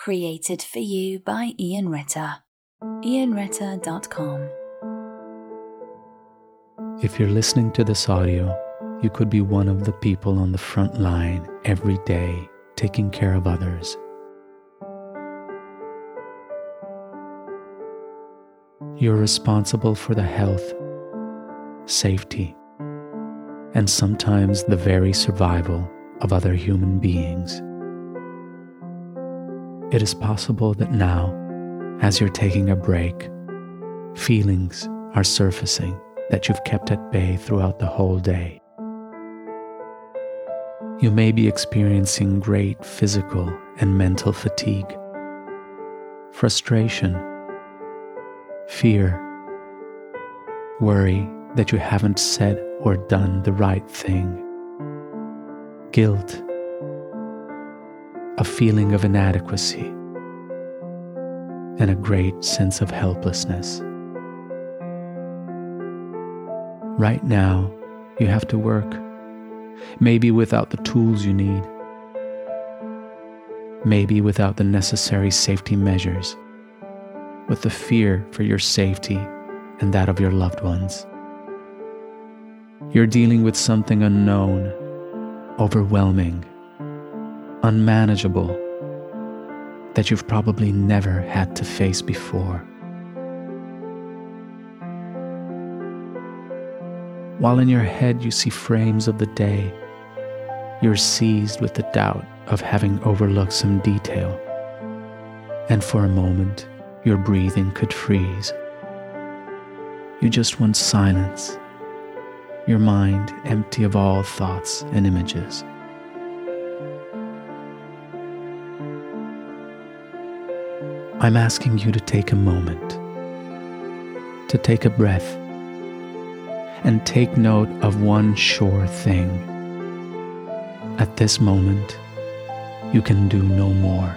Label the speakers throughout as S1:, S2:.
S1: Created for you by Ian Ritter. IanRitter.com.
S2: If you're listening to this audio, you could be one of the people on the front line every day taking care of others. You're responsible for the health, safety, and sometimes the very survival of other human beings. It is possible that now, as you're taking a break, feelings are surfacing that you've kept at bay throughout the whole day. You may be experiencing great physical and mental fatigue, frustration, fear, worry that you haven't said or done the right thing, guilt, a feeling of inadequacy, and a great sense of helplessness. Right now, you have to work, maybe without the tools you need, maybe without the necessary safety measures, with the fear for your safety and that of your loved ones. You're dealing with something unknown, overwhelming, unmanageable, that you've probably never had to face before. While in your head you see frames of the day, you're seized with the doubt of having overlooked some detail, and for a moment your breathing could freeze. You just want silence your mind empty of all thoughts and images. I'm asking you to take a moment, to take a breath, and take note of one sure thing. At this moment, you can do no more.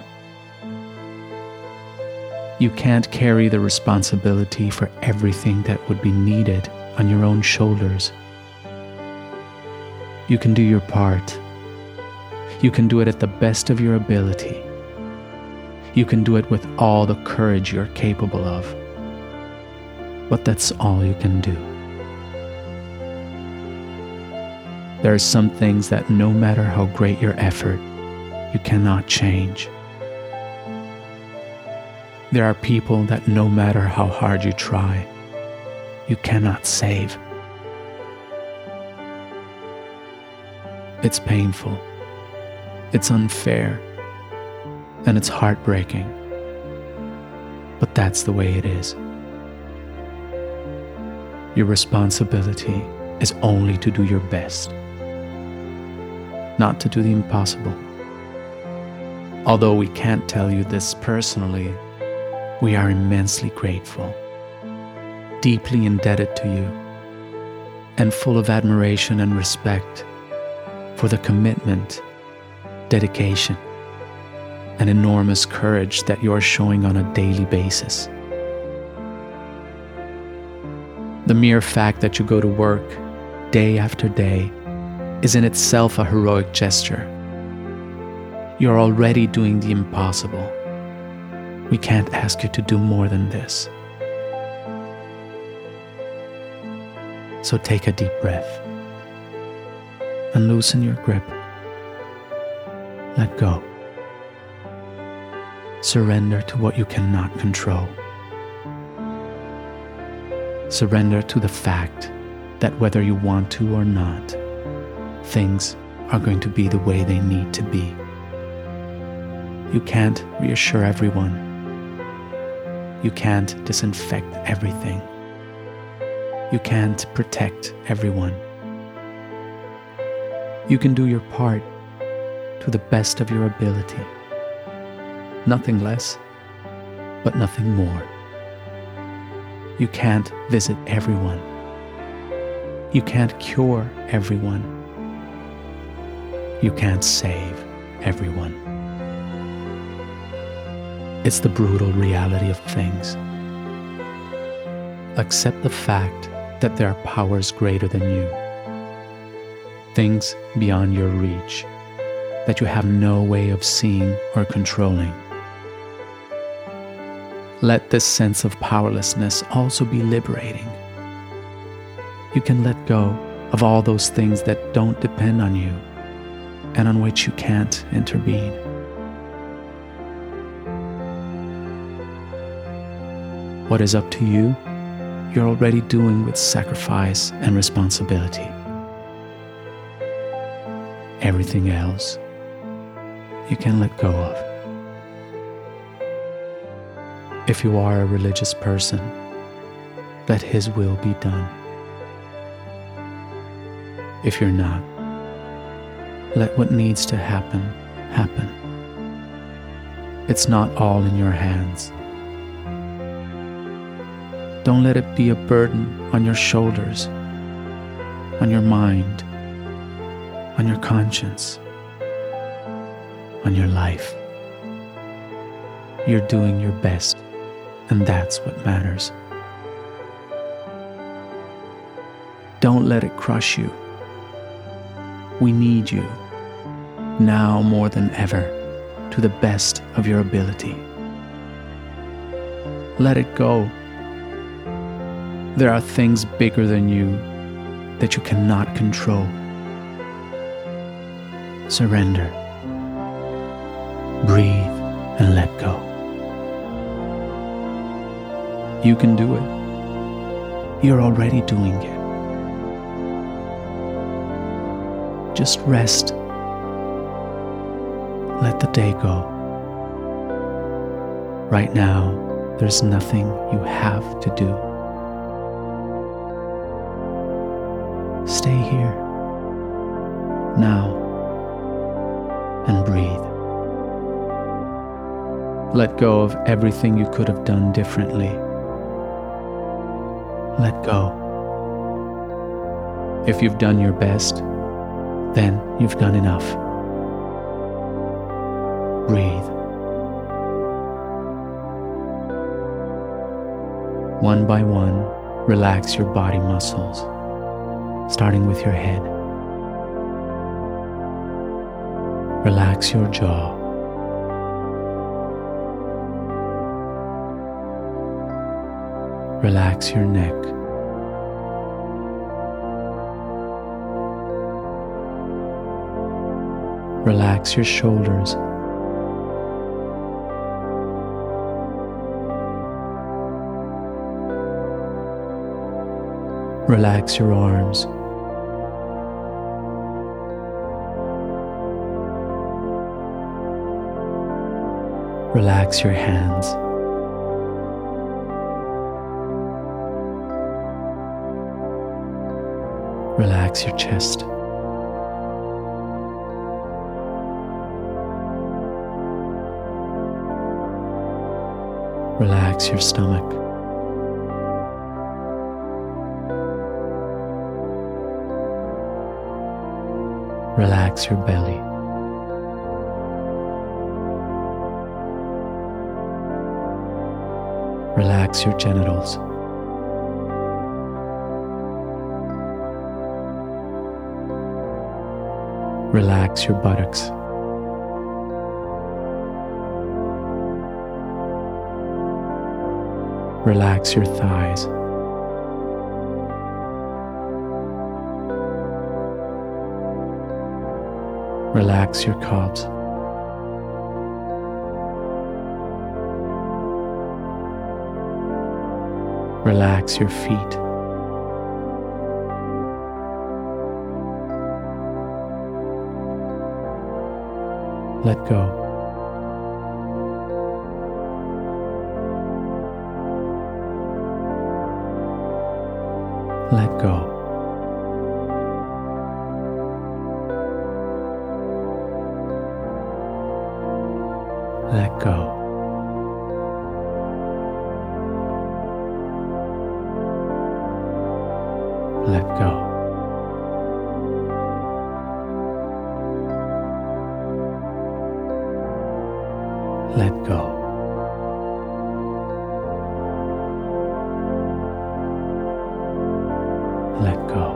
S2: You can't carry the responsibility for everything that would be needed on your own shoulders. You can do your part. You can do it at the best of your ability. You can do it with all the courage you're capable of. But that's all you can do. There are some things that no matter how great your effort, you cannot change. There are people that no matter how hard you try, you cannot save. It's painful. It's unfair. And it's heartbreaking. But that's the way it is. Your responsibility is only to do your best, not to do the impossible. Although we can't tell you this personally, we are immensely grateful, deeply indebted to you, and full of admiration and respect for the commitment, dedication, and enormous courage that you are showing on a daily basis. The mere fact that you go to work day after day is in itself a heroic gesture. You're already doing the impossible. We can't ask you to do more than this. So take a deep breath and loosen your grip. Let go. Surrender to what you cannot control. Surrender to the fact that whether you want to or not, things are going to be the way they need to be. You can't reassure everyone. You can't disinfect everything. You can't protect everyone. You can do your part to the best of your ability. Nothing less, but nothing more. You can't visit everyone. You can't cure everyone. You can't save everyone. It's the brutal reality of things. Accept the fact that there are powers greater than you things beyond your reach that you have no way of seeing or controlling. Let this sense of powerlessness also be liberating. You can let go of all those things that don't depend on you and on which you can't intervene. What is up to you, you're already doing with sacrifice and responsibility. Everything else, you can let go of. If you are a religious person, let His will be done. If you're not, let what needs to happen happen. It's not all in your hands. Don't let it be a burden on your shoulders, on your mind, on your conscience, on your life. You're doing your best, and that's what matters. Don't let it crush you. We need you, now more than ever, to the best of your ability. Let it go. There are things bigger than you that you cannot control. Surrender. Breathe and let go. You can do it. You're already doing it. Just rest. Let the day go. Right now, there's nothing you have to do. Stay here, now, and breathe. Let go of everything you could have done differently. Let go. If you've done your best, then you've done enough. Breathe. One by one, relax your body muscles, starting with your head. Relax your jaw. Relax your neck. Relax your shoulders. Relax your arms. Relax your hands. Relax your chest. Relax your stomach. Relax your belly. Relax your genitals. Relax your buttocks. Relax your thighs. Relax your calves. Relax your feet. Let go. Let go. Let go. Let go. Let go.